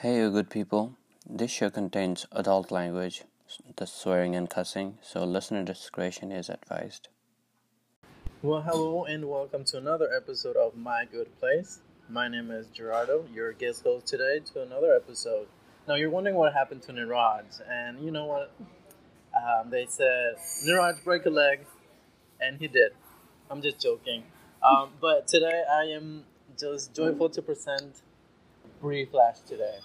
Hey, you good people. This show contains adult language, the swearing and cussing, so listener discretion is advised. Well, hello and welcome to another episode of My Good Place. My name is Gerardo, your guest host today to another episode. Now, you're wondering what happened to Niraj, and you know what? Um, they said, Niraj break a leg, and he did. I'm just joking. Um, but today I am just joyful to present Bri Flasch today.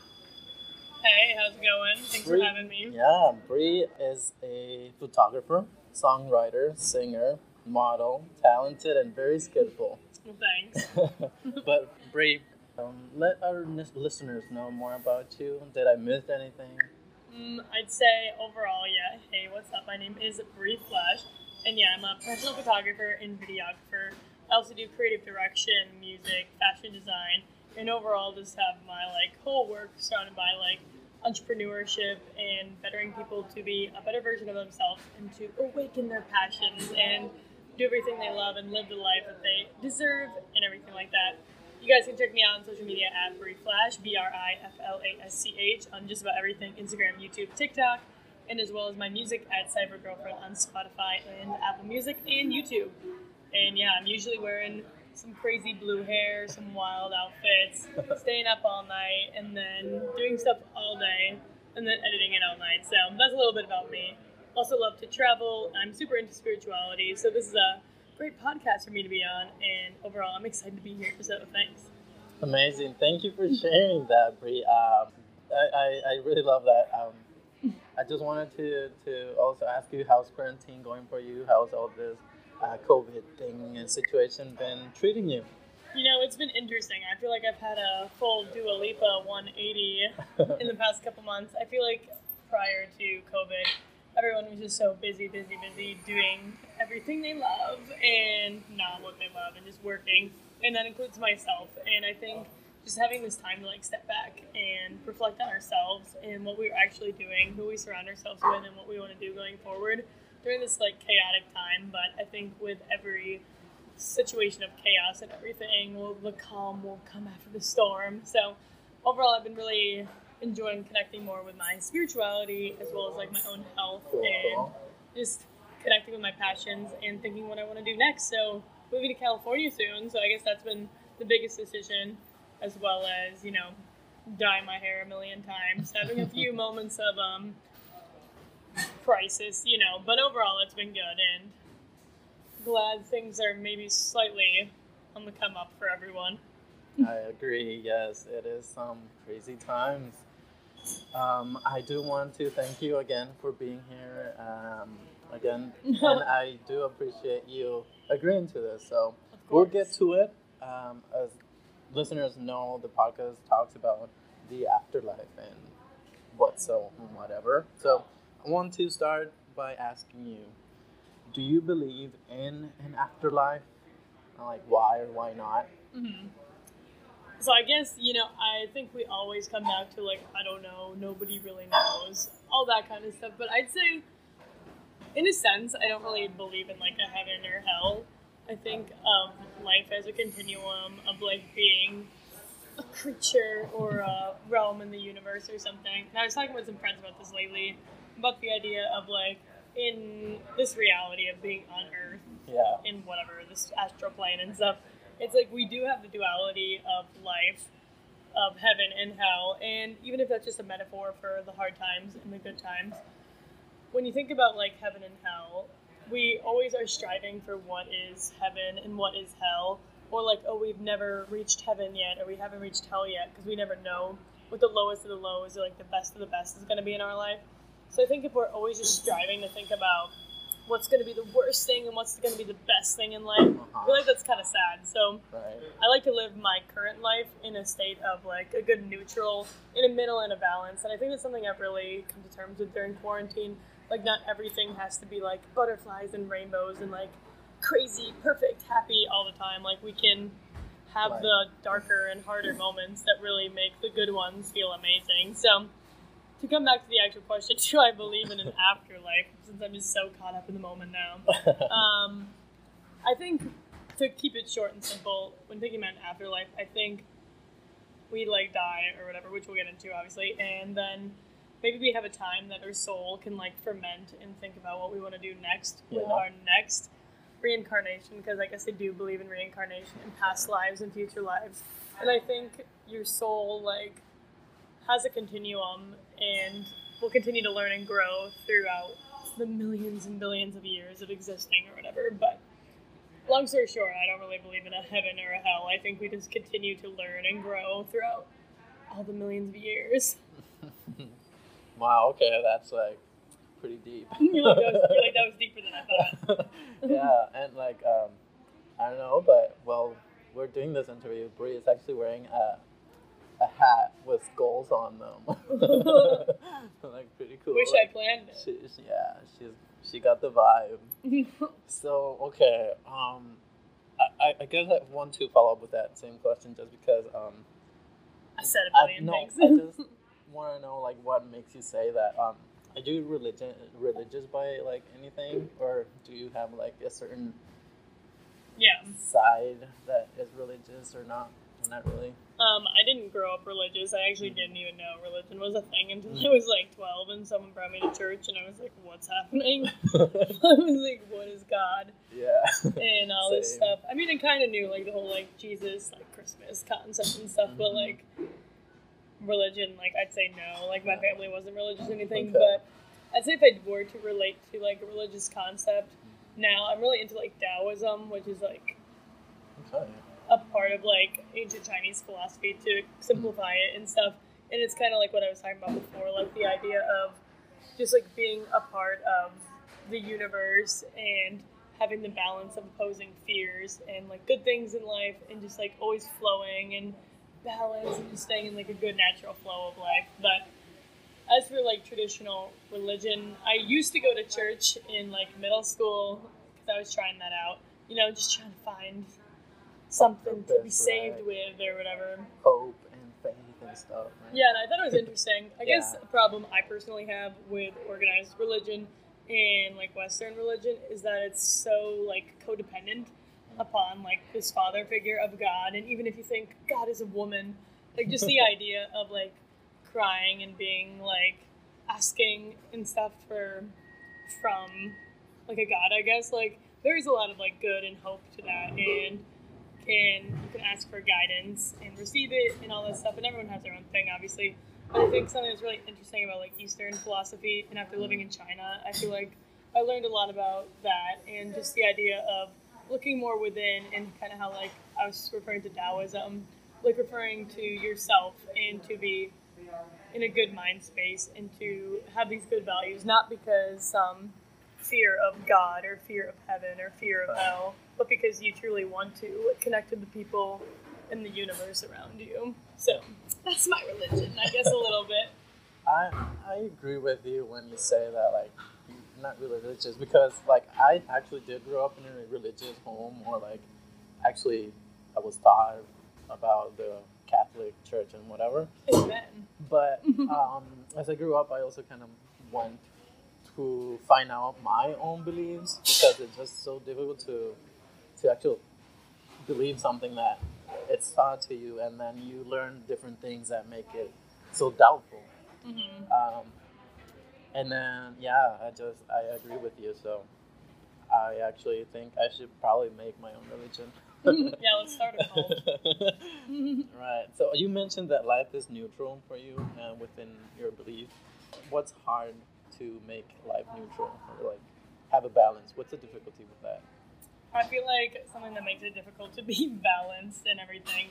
Hey, how's it going? Thanks Bri- for having me. Yeah, Bri is a photographer, songwriter, singer, model, talented, and very skillful. Well, thanks. but Bri, um, let our listeners know more about you. Did I miss anything? Mm, I'd say overall, yeah. Hey, what's up? My name is Bri Flasch, and yeah, I'm a professional photographer and videographer. I also do creative direction, music, fashion design, and overall just have my like whole work surrounded by like entrepreneurship and bettering people to be a better version of themselves and to awaken their passions and do everything they love and live the life that they deserve and everything like that. You guys can check me out on social media at Bri Flasch, B R I F L A S C H, on just about everything Instagram, YouTube, TikTok, and as well as my music at Cyber Girlfriend on Spotify and Apple Music and YouTube. And yeah, I'm usually wearing some crazy blue hair, some wild outfits, staying up all night, and then doing stuff all day, and then editing it all night. So that's a little bit about me. Also love to travel. I'm super into spirituality, so this is a great podcast for me to be on. And overall, I'm excited to be here. So thanks. Amazing. Thank you for sharing that, Bri. Um, I, I, I really love that. Um, I just wanted to, to also ask you how's quarantine going for you? How's all this uh, COVID thing and situation been treating you? You know, it's been interesting. I feel like I've had a full Dua Lipa 180 in the past couple months. I feel like prior to COVID, everyone was just so busy, busy, busy doing everything they love and not what they love and just working. And that includes myself. And I think just having this time to like step back and reflect on ourselves and what we're actually doing, who we surround ourselves with, and what we want to do going forward during this like chaotic time. But I think with every situation of chaos and everything, will the calm will come after the storm. So overall, I've been really enjoying connecting more with my spirituality as well as like my own health and just connecting with my passions and thinking what I want to do next. So moving to California soon. So I guess that's been the biggest decision, as well as you know, dye my hair a million times, having a few moments of um crisis, you know. But overall, it's been good and glad things are maybe slightly on the come up for everyone. I agree. Yes, it is some crazy times. Um, I do want to thank you again for being here. Um, again, and I do appreciate you agreeing to this. So we'll get to it. Um, as listeners know, the podcast talks about the afterlife and what so whatever. So I want to start by asking you: Do you believe in an afterlife? Like, why or why not? hmm So I guess you know I think we always come back to like I don't know, nobody really knows, all that kind of stuff. But I'd say, in a sense, I don't really believe in like a heaven or hell. I think of life as a continuum of like being a creature or a realm in the universe or something. And I was talking with some friends about this lately, about the idea of like in this reality of being on Earth Yeah. in whatever this astral plane and stuff. It's like we do have the duality of life, of heaven and hell, and even if that's just a metaphor for the hard times and the good times, when you think about like heaven and hell, we always are striving for what is heaven and what is hell, or like oh we've never reached heaven yet, or we haven't reached hell yet because we never know what the lowest of the lows or like the best of the best is going to be in our life. So I think if we're always just striving to think about what's going to be the worst thing and what's going to be the best thing in life, I feel like that's kind of sad. So Right. I like to live my current life in a state of like a good neutral, in a middle and a balance. And I think that's something I've really come to terms with during quarantine. Like, not everything has to be like butterflies and rainbows and like crazy, perfect, happy all the time. Like, we can have Right. the darker and harder moments that really make the good ones feel amazing. So, to come back to the actual question, do I believe in an afterlife? Since I'm just so caught up in the moment now. Um, I think to keep it short and simple, when thinking about an afterlife, I think we like die or whatever, which we'll get into obviously, and then maybe we have a time that our soul can like ferment and think about what we want to do next with our next reincarnation because I guess I do believe in reincarnation and past lives and future lives. And I think your soul like has a continuum and we'll continue to learn and grow throughout the millions and billions of years of existing or whatever. But long story short, I don't really believe in a heaven or a hell. I think we just continue to learn and grow throughout all the millions of years. Wow. Okay, that's like pretty deep. you're, like, that was, you're like, that was deeper than I thought. yeah, and like um, I don't know, but well, we're doing this interview. Bri is actually wearing a a hat with skulls on them. like pretty cool. Wish like, I planned She, she- yeah, she's she got the vibe. So okay, um, I, I- I guess I want to follow up with that same question just because um, I said a I, million no, things. I just want to know like what makes you say that. Um, are you religion religious by like anything, or do you have like a certain yeah. side that is religious or not? Or not really. Um, I didn't grow up religious. I actually didn't even know religion was a thing until I was like 12 and someone brought me to church and I was like, what's happening? I was like, what is God? yeah. And all this stuff. I mean, I kind of knew like the whole like Jesus, like Christmas concept and stuff, but Mhm. like religion, like I'd say no. Like my family wasn't religious or anything, Okay. but I'd say if I were to relate to like a religious concept, now I'm really into like Taoism, which is like Okay. A part of like ancient Chinese philosophy to simplify it and stuff. And it's kind of like what I was talking about before, like the idea of just like being a part of the universe and having the balance of opposing fears and like good things in life and just like always flowing and balance and just staying in like a good natural flow of life. But as for like traditional religion, I used to go to church in like middle school because I was trying that out. You know, just trying to find something to be That's saved right. with or whatever. Hope and faith and stuff. Right? Yeah, and I thought it was interesting. I guess Yeah. a problem I personally have with organized religion and like Western religion is that it's so like codependent mm-hmm. upon like this father figure of God, and even if you think God is a woman, like just the idea of like crying and being like asking and stuff for from like a God, I guess like there is a lot of like good and hope to that, and can you can ask for guidance and receive it and all that stuff and everyone has their own thing obviously. But i think something that's really interesting about like eastern philosophy and after living in china i feel like i learned a lot about that and just the idea of looking more within and kind of how like i was referring to taoism like referring to yourself and to be in a good mind space and to have these good values not because some fear of God or fear of heaven or fear of hell, but because you truly want to connect to the people in the universe around you. So that's my religion, I guess, a little bit. I I agree with you when you say that like you're not really religious because like I actually did grow up in a religious home or like actually I was taught about the Catholic Church and whatever. Amen. But um, as I grew up, I also kind of went to find out my own beliefs because it's just so difficult to to actually believe something that it's taught to you, and then you learn different things that make it so doubtful. hmm Um, and then yeah, I just I agree with you. So I actually think I should probably make my own religion. yeah, let's start a cult. right. So you mentioned that life is neutral for you uh, within your belief. What's hard to make life neutral or like have a balance? What's the difficulty with that? I feel like something that makes it difficult to be balanced and everything.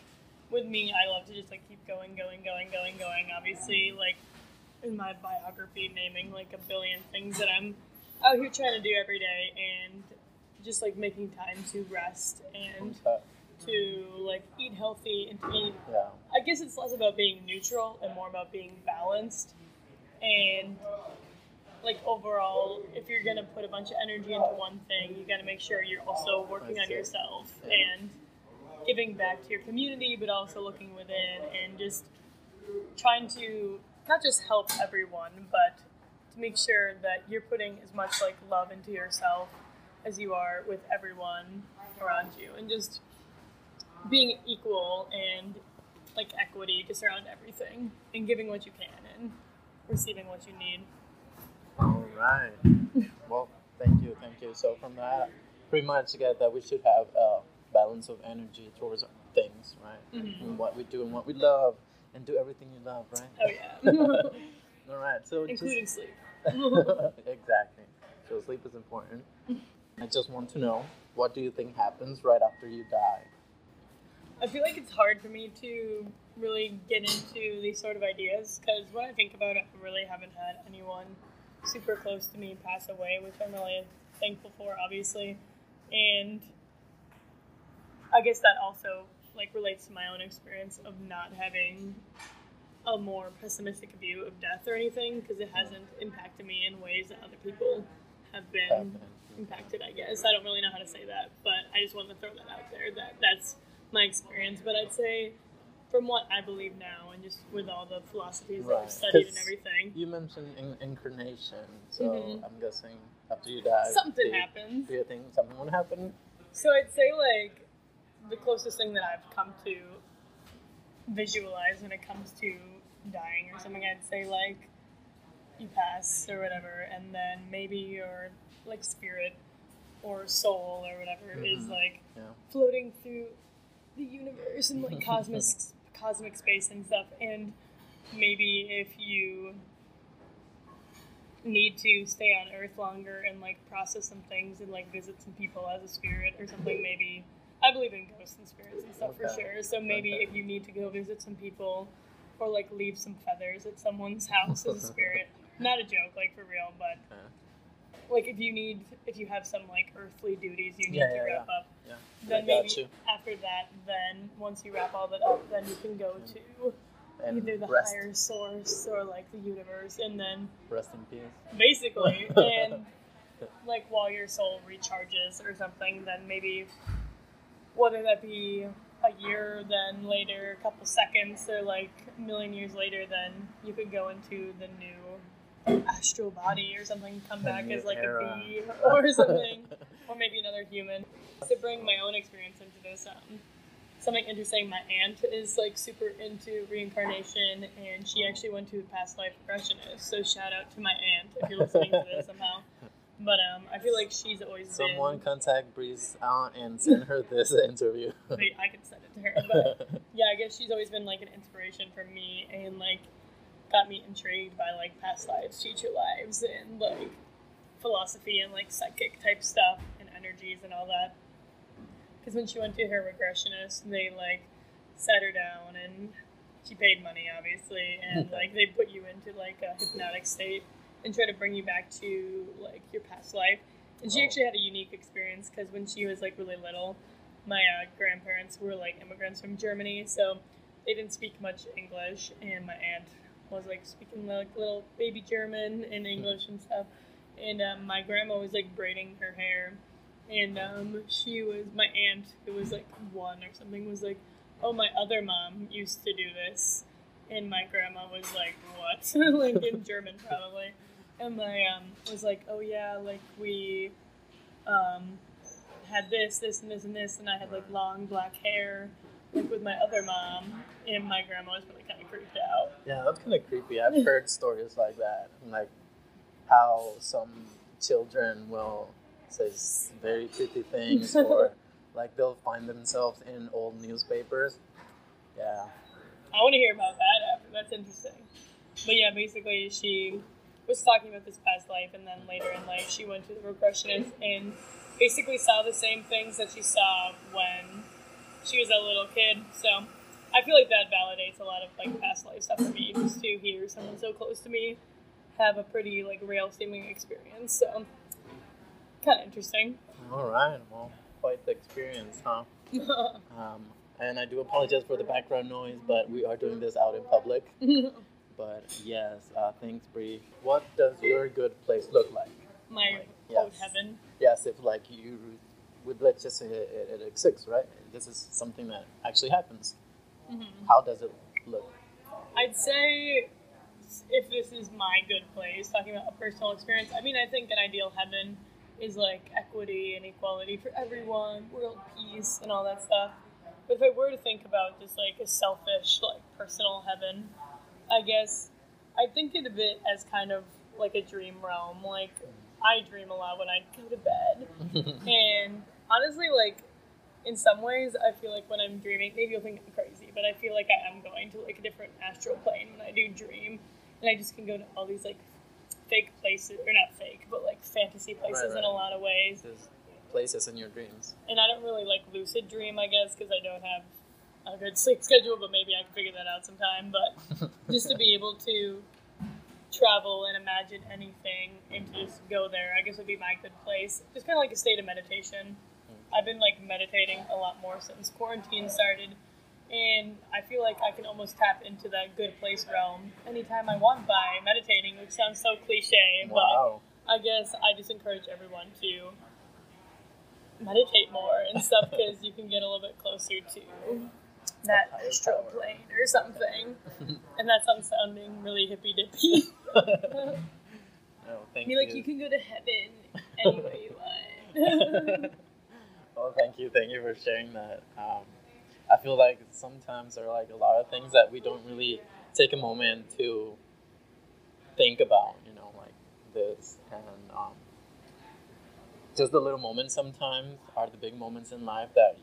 With me, I love to just like keep going, going, going, going, going. Obviously, like in my biography, naming like a billion things that I'm out here trying to do every day, and just like making time to rest and to like eat healthy and to eat. yeah. I guess it's less about being neutral and more about being balanced. And like overall, if you're gonna put a bunch of energy into one thing, you gotta make sure you're also working on yourself and giving back to your community, but also looking within and just trying to not just help everyone, but to make sure that you're putting as much like love into yourself as you are with everyone around you, and just being equal and like equity just around everything and giving what you can and receiving what you need. Right. well, thank you, thank you. So from that, pretty much get that we should have a balance of energy towards things, right? Mhm. And what we do and what we love, and do everything you love, right? Oh yeah, All right. So including sleep. exactly. So sleep is important. I just want to know what do you think happens right after you die? I feel like it's hard for me to really get into these sort of ideas because when I think about it, I really haven't had anyone super close to me pass away, which I'm really thankful for, obviously. And I guess that also like relates to my own experience of not having a more pessimistic view of death or anything because it hasn't impacted me in ways that other people have been impacted, I guess. I don't really know how to say that, but I just wanted to throw that out there that that's my experience. But I'd say from what I believe now and just with all the philosophies that I've studied and everything, You mentioned in- incarnation, so Mhm. I'm guessing after you die, something do you, happens. Do you think something would happen? So I'd say like the closest thing that I've come to visualize when it comes to dying or something, I'd say like you pass or whatever, and then maybe your like spirit or soul or whatever is Mhm. like Yeah. floating through the universe and like cosmic cosmic space and stuff and maybe if you need to stay on earth longer and like process some things and like visit some people as a spirit or something maybe i believe in ghosts and spirits and stuff for sure so maybe Okay. if you need to go visit some people or like leave some feathers at someone's house as a spirit not a joke like for real but Okay. Like if you need if you have some like earthly duties you need Yeah, to yeah, wrap up Yeah. then maybe after that, then once you wrap all that up, then you can go to And either the rest, higher source or like the universe, and then rest in peace. basically, and like while your soul recharges or something, then maybe whether that be a year, then later, a couple seconds, or like a million years later, then you could go into the new astral body or something, come back as like era. a bee or something or maybe another human. To bring my own experience into this, um, something interesting. My aunt is like super into reincarnation, and she actually went to a past life regressionist. So shout out to my aunt if you're listening to this somehow. But um, I feel like she's always Someone been. contact Bri's aunt and send her this interview. Wait, I can send it to her, but yeah, I guess she's always been like an inspiration for me, and like got me intrigued by like past lives, future lives, and like philosophy and like psychic type stuff and energies and all that. Because when she went to her regressionist, they like sat her down and she paid money, obviously, and like they put you into like a hypnotic state and try to bring you back to like your past life. And she Oh. actually had a unique experience because when she was like really little, my uh, grandparents were like immigrants from Germany, so they didn't speak much English, and my aunt was like speaking like little baby German and English and stuff. And um, my grandma was like braiding her hair, and um, she was my aunt who was like one or something was like, "Oh, my other mom used to do this," and my grandma was like, "What?" like in German probably, and my um was like, "Oh yeah, like we um had this, this, and this, and this, and I had like long black hair." Like with my other mom, and my grandma was really kind of creeped out. yeah, that's kind of creepy. I've heard stories like that, like how some children will say very creepy things, or like they'll find themselves in old newspapers. Yeah. I want to hear about that after. That's interesting. But yeah, basically, she was talking about this past life, and then later in life, she went to the regressionist and basically saw the same things that she saw when she was a little kid. So I feel like that validates a lot of like past life stuff for me, just to hear someone so close to me have a pretty like real seeming experience. So kind of interesting. All right. Well, quite the experience, huh? Um, and I do apologize for the background noise, but we are doing this out in public. But yes, uh, thanks, Bri. What does your good place look like? My Like, yes. heaven. Yes, if like you would let's just say it, exists, right? This is something that actually happens. Mhm. How does it look? I'd say if this is my good place, talking about a personal experience, I mean, I think an ideal heaven is like equity and equality for everyone, world peace, and all that stuff. But if I were to think about just like a selfish, like personal heaven, I guess I think of it as kind of like a dream realm. Like I dream a lot when I go to bed, and honestly, like in some ways, I feel like when I'm dreaming, maybe you'll think I'm crazy, but I feel like I am going to like a different astral plane when I do dream, and I just can go to all these like fake places, or not fake, but like fantasy places Right, in a lot of ways. There's places in your dreams. And I don't really like lucid dream, I guess, because I don't have a good sleep schedule, but maybe I can figure that out sometime. But just to be able to travel and imagine anything and to just go there, I guess would be my good place. Just kind of like a state of meditation. Hmm. I've been like meditating a lot more since quarantine started, and I feel like I can almost tap into that good place realm anytime I want by meditating, which sounds so cliche, Wow. but I guess I just encourage everyone to meditate more and stuff because you can get a little bit closer to that higher astral plane or something. and that sounds sounding really hippy dippy. no, thank Be you. like, you can go to heaven any way you want. well, thank you, thank you for sharing that. Um, I feel like sometimes there are like a lot of things that we don't really take a moment to think about, you know, like this, and um, just the little moments sometimes are the big moments in life that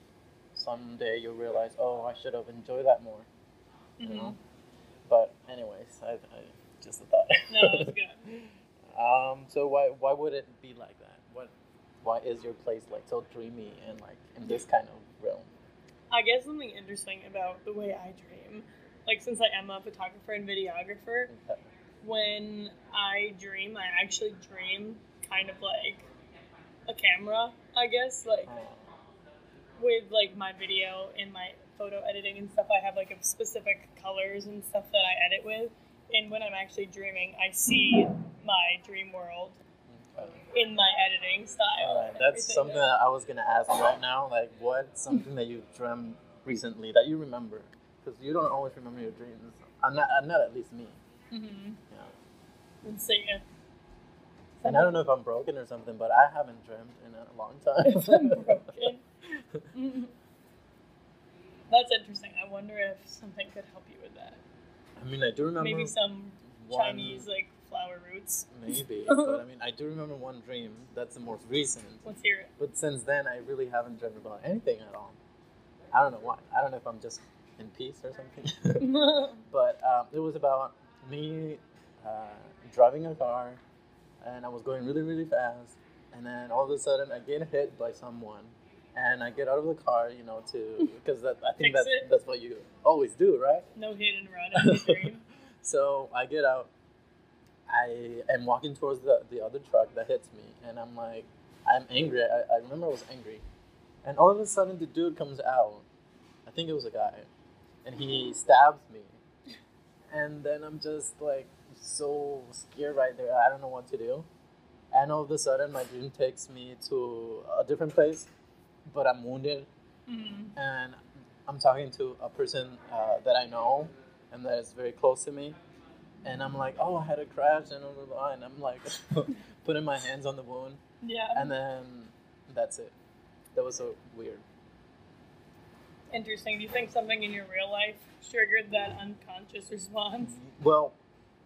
someday you'll realize, oh, I should have enjoyed that more, you know. But anyways, I, I just a thought. no, it's good. Um, so why why would it be like that? What why is your place like so dreamy and like in this kind of realm? I guess something interesting about the way I dream, like since I am a photographer and videographer, Okay. when I dream, I actually dream kind of like a camera, I guess. Like Uh, with like my video and my photo editing and stuff, I have like a specific colors and stuff that I edit with. And when I'm actually dreaming, I see my dream world in my editing style. Right, that's something that I was gonna ask right now. Like, what's something that you dreamt recently that you remember? Because you don't always remember your dreams. I'm not. I'm not at least me. Mhm. Yeah. Let's see. And I don't know if I'm broken or something, but I haven't dreamt in a long time. broken. That's interesting. I wonder if something could help you with that. I mean, I do remember Maybe some one- Chinese like flower roots. Maybe, but I mean, I do remember one dream. That's the most recent. Let's hear it. But since then, I really haven't dreamt about anything at all. I don't know why. I don't know if I'm just in peace or something. but um, it was about me uh, driving a car, and I was going really, really fast, and then all of a sudden I get hit by someone, and I get out of the car, you know, to because that I think that's it. that's what you always do, right? no hit and run in your dream. So I get out. I am walking towards the, the other truck that hits me, and I'm like, I'm angry. I, I remember I was angry. And all of a sudden, the dude comes out. I think it was a guy. And he stabs me. And then I'm just like so scared right there. I don't know what to do. And all of a sudden, my dream takes me to a different place, but I'm wounded Mhm. and I'm talking to a person uh, that I know and that is very close to me. And I'm like, oh, I had a crash and blah, blah. And I'm like, putting my hands on the wound. Yeah. And then that's it. That was so weird. Interesting. Do you think something in your real life triggered that unconscious response? Well,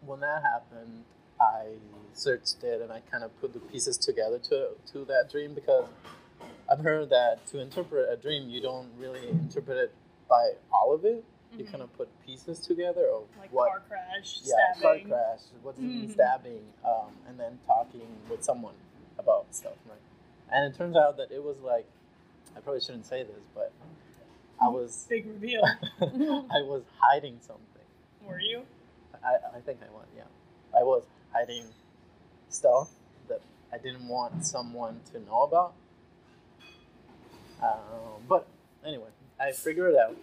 when that happened, I searched it and I kind of put the pieces together to, to that dream because I've heard that to interpret a dream, you don't really interpret it by all of it. You Mhm. kind of put pieces together of Like what car crash, yeah, stabbing. car crash, what's it mean Mhm. stabbing, um, and then talking with someone about stuff, right? And it turns out that it was like, I probably shouldn't say this, but I was, Big reveal. I was hiding something. Were you? I, I think I was, yeah. I was hiding stuff that I didn't want someone to know about. Um, but anyway, I figured it out.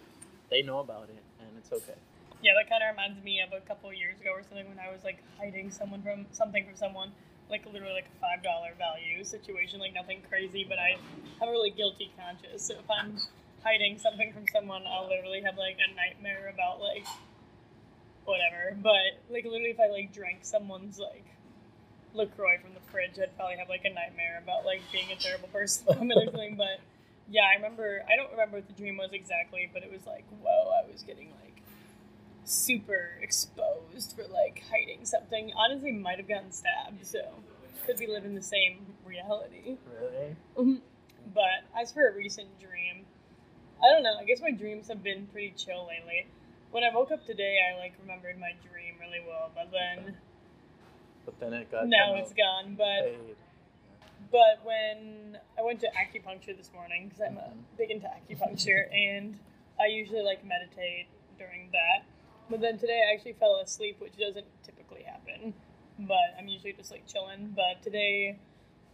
They know about it, and it's okay. Yeah, that kind of reminds me of a couple of years ago or something when I was like hiding someone from something from someone, like literally like a five dollar value situation, like nothing crazy, but I have a really guilty conscience. So if I'm hiding something from someone, I'll literally have like a nightmare about like whatever. But like literally, if I like drank someone's like Lacroix from the fridge, I'd probably have like a nightmare about like being a terrible person or something. But yeah, I remember. I don't remember what the dream was exactly, but it was like, whoa, I was getting like super exposed for like hiding something. Honestly, might have gotten stabbed, so could live in the same reality. Really? Mhm. But as for a recent dream, I don't know. I guess my dreams have been pretty chill lately. When I woke up today, I like remembered my dream really well, but then But then it got now it's gone. But fade. But when I went to acupuncture this morning because I'm Mhm. big into acupuncture and I usually like meditate during that. But then today I actually fell asleep, which doesn't typically happen. But I'm usually just like chilling. But today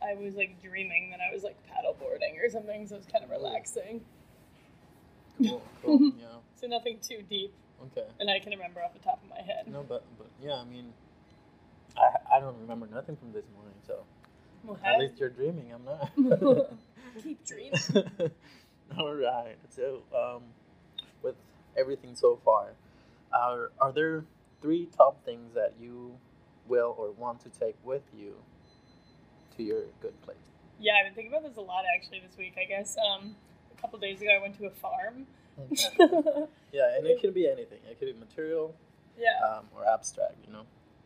I was like dreaming that I was like paddleboarding or something, so it's kind of relaxing. Cool, cool. yeah. So nothing too deep, Okay. and I can remember off the top of my head. No, but but yeah, I mean, I I don't remember nothing from this morning, so at least you're dreaming. I'm not. Keep dreaming. All right. So, um, with everything so far, are are there three top things that you will or want to take with you to your good place? Yeah, I've been thinking about this a lot actually this week. I guess um, a couple days ago I went to a farm. yeah, and it could be anything. It could be material yeah. um, or abstract. You know.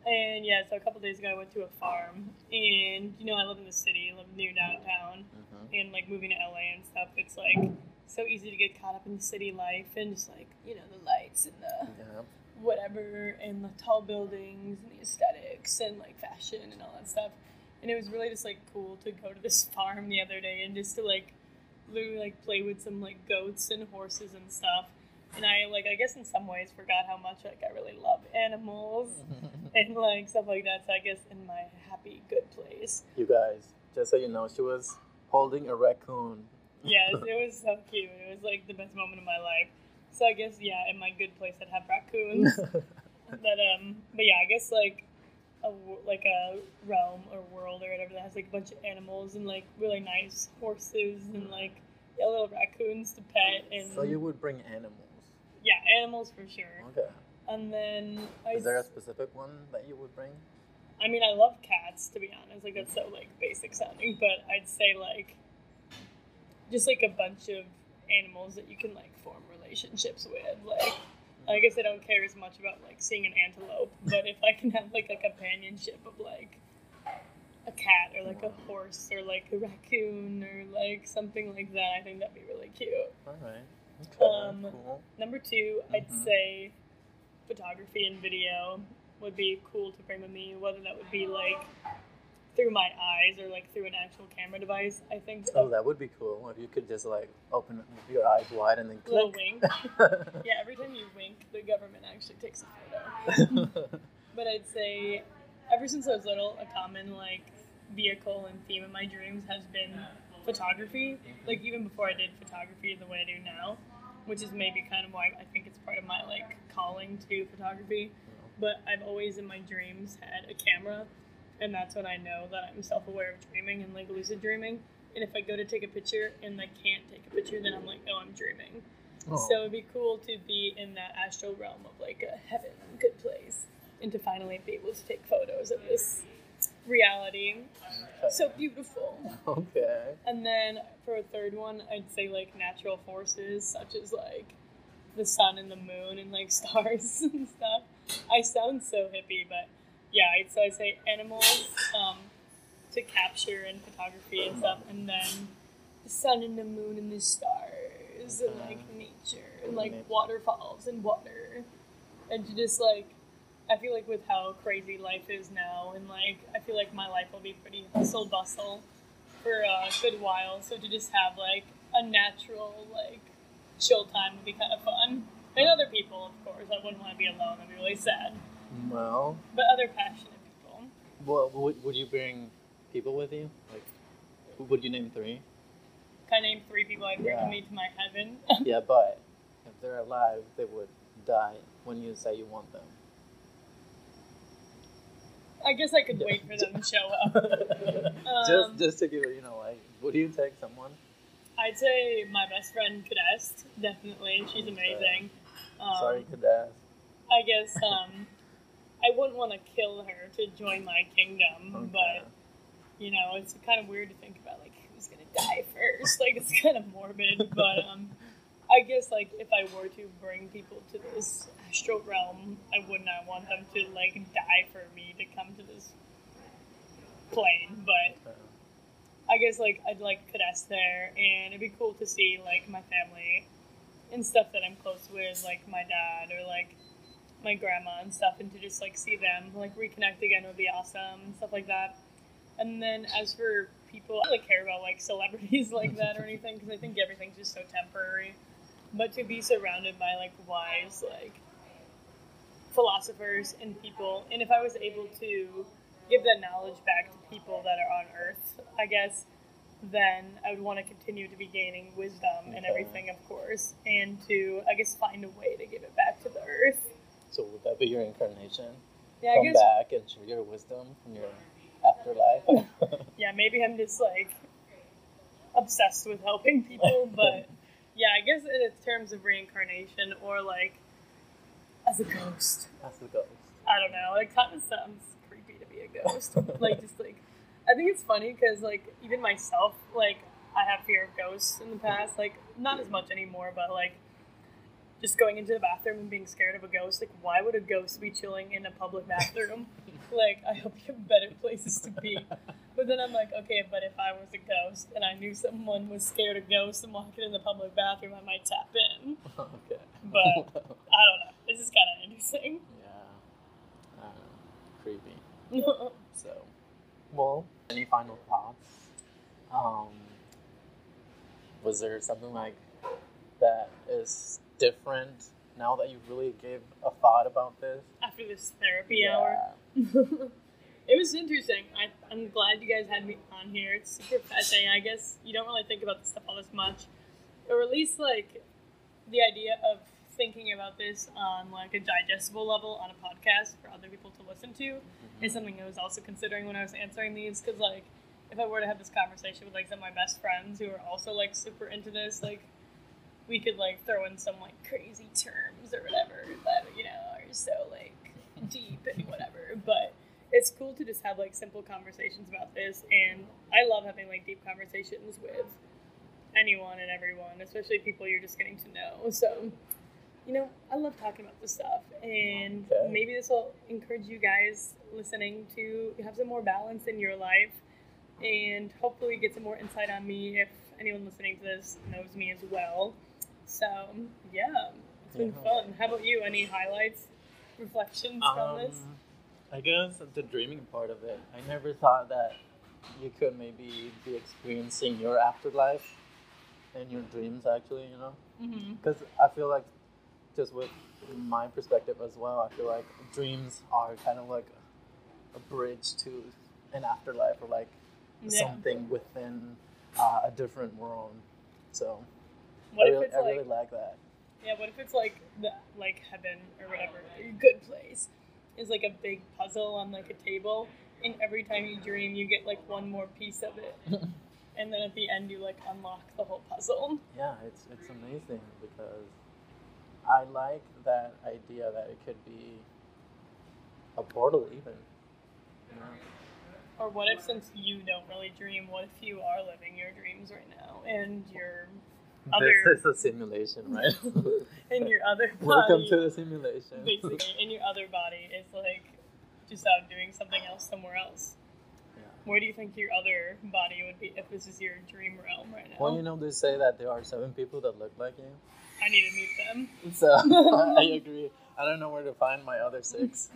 And yeah, so a couple days ago I went to a farm, and you know I live in the city, I live near downtown, Mm-hmm. and like moving to LA and stuff, it's like so easy to get caught up in the city life and just like you know the lights and the Yeah. whatever and the tall buildings and the aesthetics and like fashion and all that stuff. And it was really just like cool to go to this farm the other day and just to like literally like play with some like goats and horses and stuff. And I like I guess in some ways forgot how much like I really love animals and like stuff like that. So I guess in my happy good place. you guys, just so you know, she was holding a raccoon. Yes, it was so cute. It was like the best moment of my life. So I guess yeah, in my good place I'd have raccoons. but um, but yeah, I guess like a like a realm or world or whatever that has like a bunch of animals and like really nice horses and like yeah, little raccoons to pet and so you would bring animals. Yeah, animals for sure. Okay. And then I, Is there a specific one that you would bring? I mean, I love cats to be honest. Like that's so like basic sounding, but I'd say like just like a bunch of animals that you can like form relationships with. Like I guess I don't care as much about like seeing an antelope, but if I can have like a companionship of like a cat or like a horse or like a raccoon or like something like that, I think that'd be really cute. All right. Okay. Um, cool. Number 2 i I'd Mhm. say photography and video would be cool to bring with me, whether that would be like through my eyes or like through an actual camera device. I think Oh, that would be cool if you could just like open your eyes wide and then a little wink. Yeah, every time you wink, the government actually takes a photo. But I'd say ever since I was little, a common like vehicle and theme in my dreams has been photography. Like even before I did photography the way I do now, which is maybe kind of why I think it's part of my like calling to photography. But I've always in my dreams had a camera, and that's when I know that I'm self-aware of dreaming and like lucid dreaming. And if I go to take a picture and I can't take a picture, then I'm like, oh, I'm dreaming. Oh, So it'd be cool to be in that astral realm of like a heaven, good place, and to finally be able to take photos of this reality. So beautiful. okay. And then for a third one, I'd say like natural forces such as like the sun and the moon and like stars and stuff. I sound so hippie, but yeah, I'd, so I say animals um, to capture and photography and stuff, and then the sun and the moon and the stars and like nature and like waterfalls and water, and to just like. I feel like with how crazy life is now, and like I feel like my life will be pretty hustle bustle for a good while. So to just have like a natural like chill time would be kind of fun. And other people, of course, I wouldn't want to be alone. I'd be really sad. Well, But other passionate people. well, would, would you bring people with you? Like, would you name three? Can I name three people I'd bring Yeah. with me to my heaven? yeah, but if they're alive, they would die when you say you want them. I guess I could wait for them to show up. Um, just, just to give it, you know, like, would you take someone? I'd say my best friend Cadest, definitely. She's amazing. Um, Sorry, ask. I guess um, I wouldn't want to kill her to join my kingdom, Okay. but you know, it's kind of weird to think about like who's gonna die first. Like it's kind of morbid, but um, I guess like if I were to bring people to this astral realm, I would not want them to like die for me to come to this plane. But I guess like I'd like Cadet there, and it'd be cool to see like my family and stuff that I'm close with, like my dad or like my grandma and stuff, and to just like see them like reconnect again would be awesome and stuff like that. And then as for people, I don't really care about like celebrities like that or anything because I think everything's just so temporary. But to be surrounded by like wise like philosophers and people, and if I was able to give that knowledge back to people that are on Earth, I guess then I would want to continue to be gaining wisdom and everything, of course, and to I guess find a way to give it back to the Earth. So would that be your incarnation? Yeah, I Come guess. back and share your wisdom from your afterlife. Yeah, maybe I'm just like obsessed with helping people, but yeah, I guess in terms of reincarnation or like as a ghost. That's the ghost. I don't know. It kind of sounds creepy to be a ghost. like just like I think it's funny because like even myself, like I have fear of ghosts in the past. Like not as much anymore, but like just going into the bathroom and being scared of a ghost. Like why would a ghost be chilling in a public bathroom? like I hope you have better places to be. But then I'm like, okay, but if I was a ghost and I knew someone was scared of ghosts and walking in the public bathroom, I might tap in. okay. But I don't know. This is kind of interesting. yeah. Uh, creepy. So, well, any final thoughts? Um, was there something like that is different now that you really gave a thought about this? After this therapy hour. it was interesting. I, I'm glad you guys had me on here. It's super fascinating. I guess you don't really think about this stuff all this much, or at least like the idea of thinking about this on like a digestible level on a podcast for other people to listen to mm-hmm. is something I was also considering when I was answering these. Because like, if I were to have this conversation with like some of my best friends who are also like super into this, like we could like throw in some like crazy terms or whatever that you know are so like deep and whatever. But it's cool to just have like simple conversations about this, and I love having like deep conversations with anyone and everyone, especially people you're just getting to know. So, you know, I love talking about this stuff, and Okay. maybe this will encourage you guys listening to have some more balance in your life, and hopefully get some more insight on me if anyone listening to this knows me as well. So, yeah, it's been Yeah. fun. How about you? Any highlights, reflections from this? Um, I guess the dreaming part of it. I never thought that you could maybe be experiencing your afterlife in your dreams, actually, you know? Mm-hmm. Because I feel like, just with my perspective as well, I feel like dreams are kind of like a bridge to an afterlife or like Yeah. something within uh, a different world. So What I, if really, it's I like really like that. yeah? What if it's like the like heaven or whatever, a good place, is like a big puzzle on like a table, and every time you dream, you get like one more piece of it, and then at the end, you like unlock the whole puzzle. Yeah, it's it's amazing because I like that idea that it could be a portal even. You know? Or what if since you don't really dream, what if you are living your dreams right now, and your other This is a simulation, right? and your other body, Welcome to the simulation. basically, and your other body is like just out doing something else somewhere else. Yeah. Where do you think your other body would be if this is your dream realm right now? Well, you know, they say that there are seven people that look like you. I need to meet them. So I agree. I don't know where to find my other six.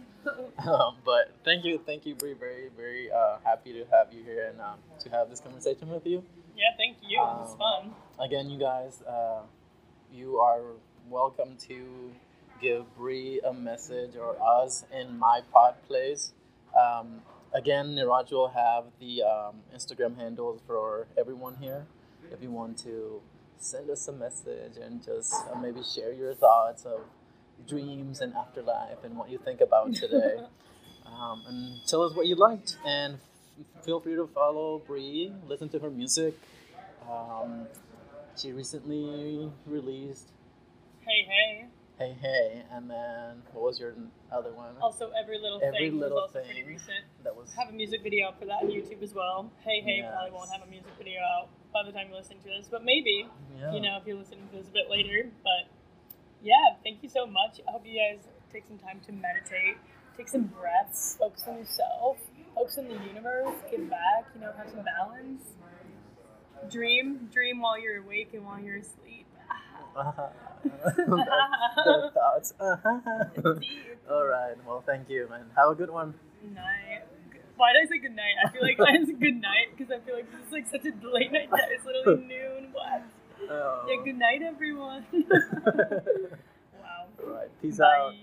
Um, but thank you, thank you, Bri. Very, very uh, happy to have you here and um, to have this conversation with you. Yeah, thank you. It was Um, fun. Again, you guys, uh, you are welcome to give Bri a message or us in my pod plays. Um, again, Niraj will have the um, Instagram handles for everyone here. If you want to send us a message and just uh, maybe share your thoughts of dreams and afterlife and what you think about today. um, and tell us what you liked. And f- feel free to follow Bri, listen to her music. Um, she recently released Hey, hey. Hey Hey, and then what was your other one? Also, every little thing. Every thing Little was also pretty Thing. recent. That was Have a music video for that on YouTube as well. Hey Hey probably won't have a music video out by the time you're listening to this, but maybe yeah. you know if you're listening to this a bit later. But yeah, thank you so much. I hope you guys take some time to meditate, take some breaths, focus on yourself, focus on the universe, give back. You know, have some balance. Dream, dream while you're awake and while you're asleep. the uh-huh. thoughts. Uh-huh. Deep. All right. Well, thank you, man. Have a good one. night. Why did I say good night? I feel like I said good night because I feel like this is like such a late night. That it's literally noon. What? Oh. Yeah, good night, everyone. wow. All right. Peace Bye. out.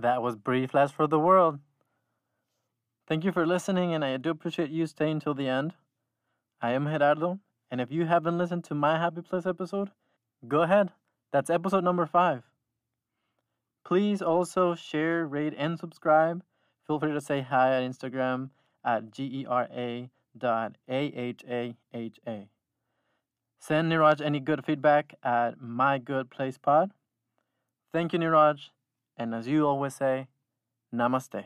That was Bri Flasch for the World. Thank you for listening, and I do appreciate you staying till the end. I am Gerardo, and if you haven't listened to my Happy Place episode, go ahead. That's episode number five. Please also share, rate, and subscribe. Feel free to say hi at Instagram at gera dot a-h-a-h-a. Send Niraj any good feedback at My Good Place mygoodplacepod. Thank you, Niraj. And as you always say, namaste.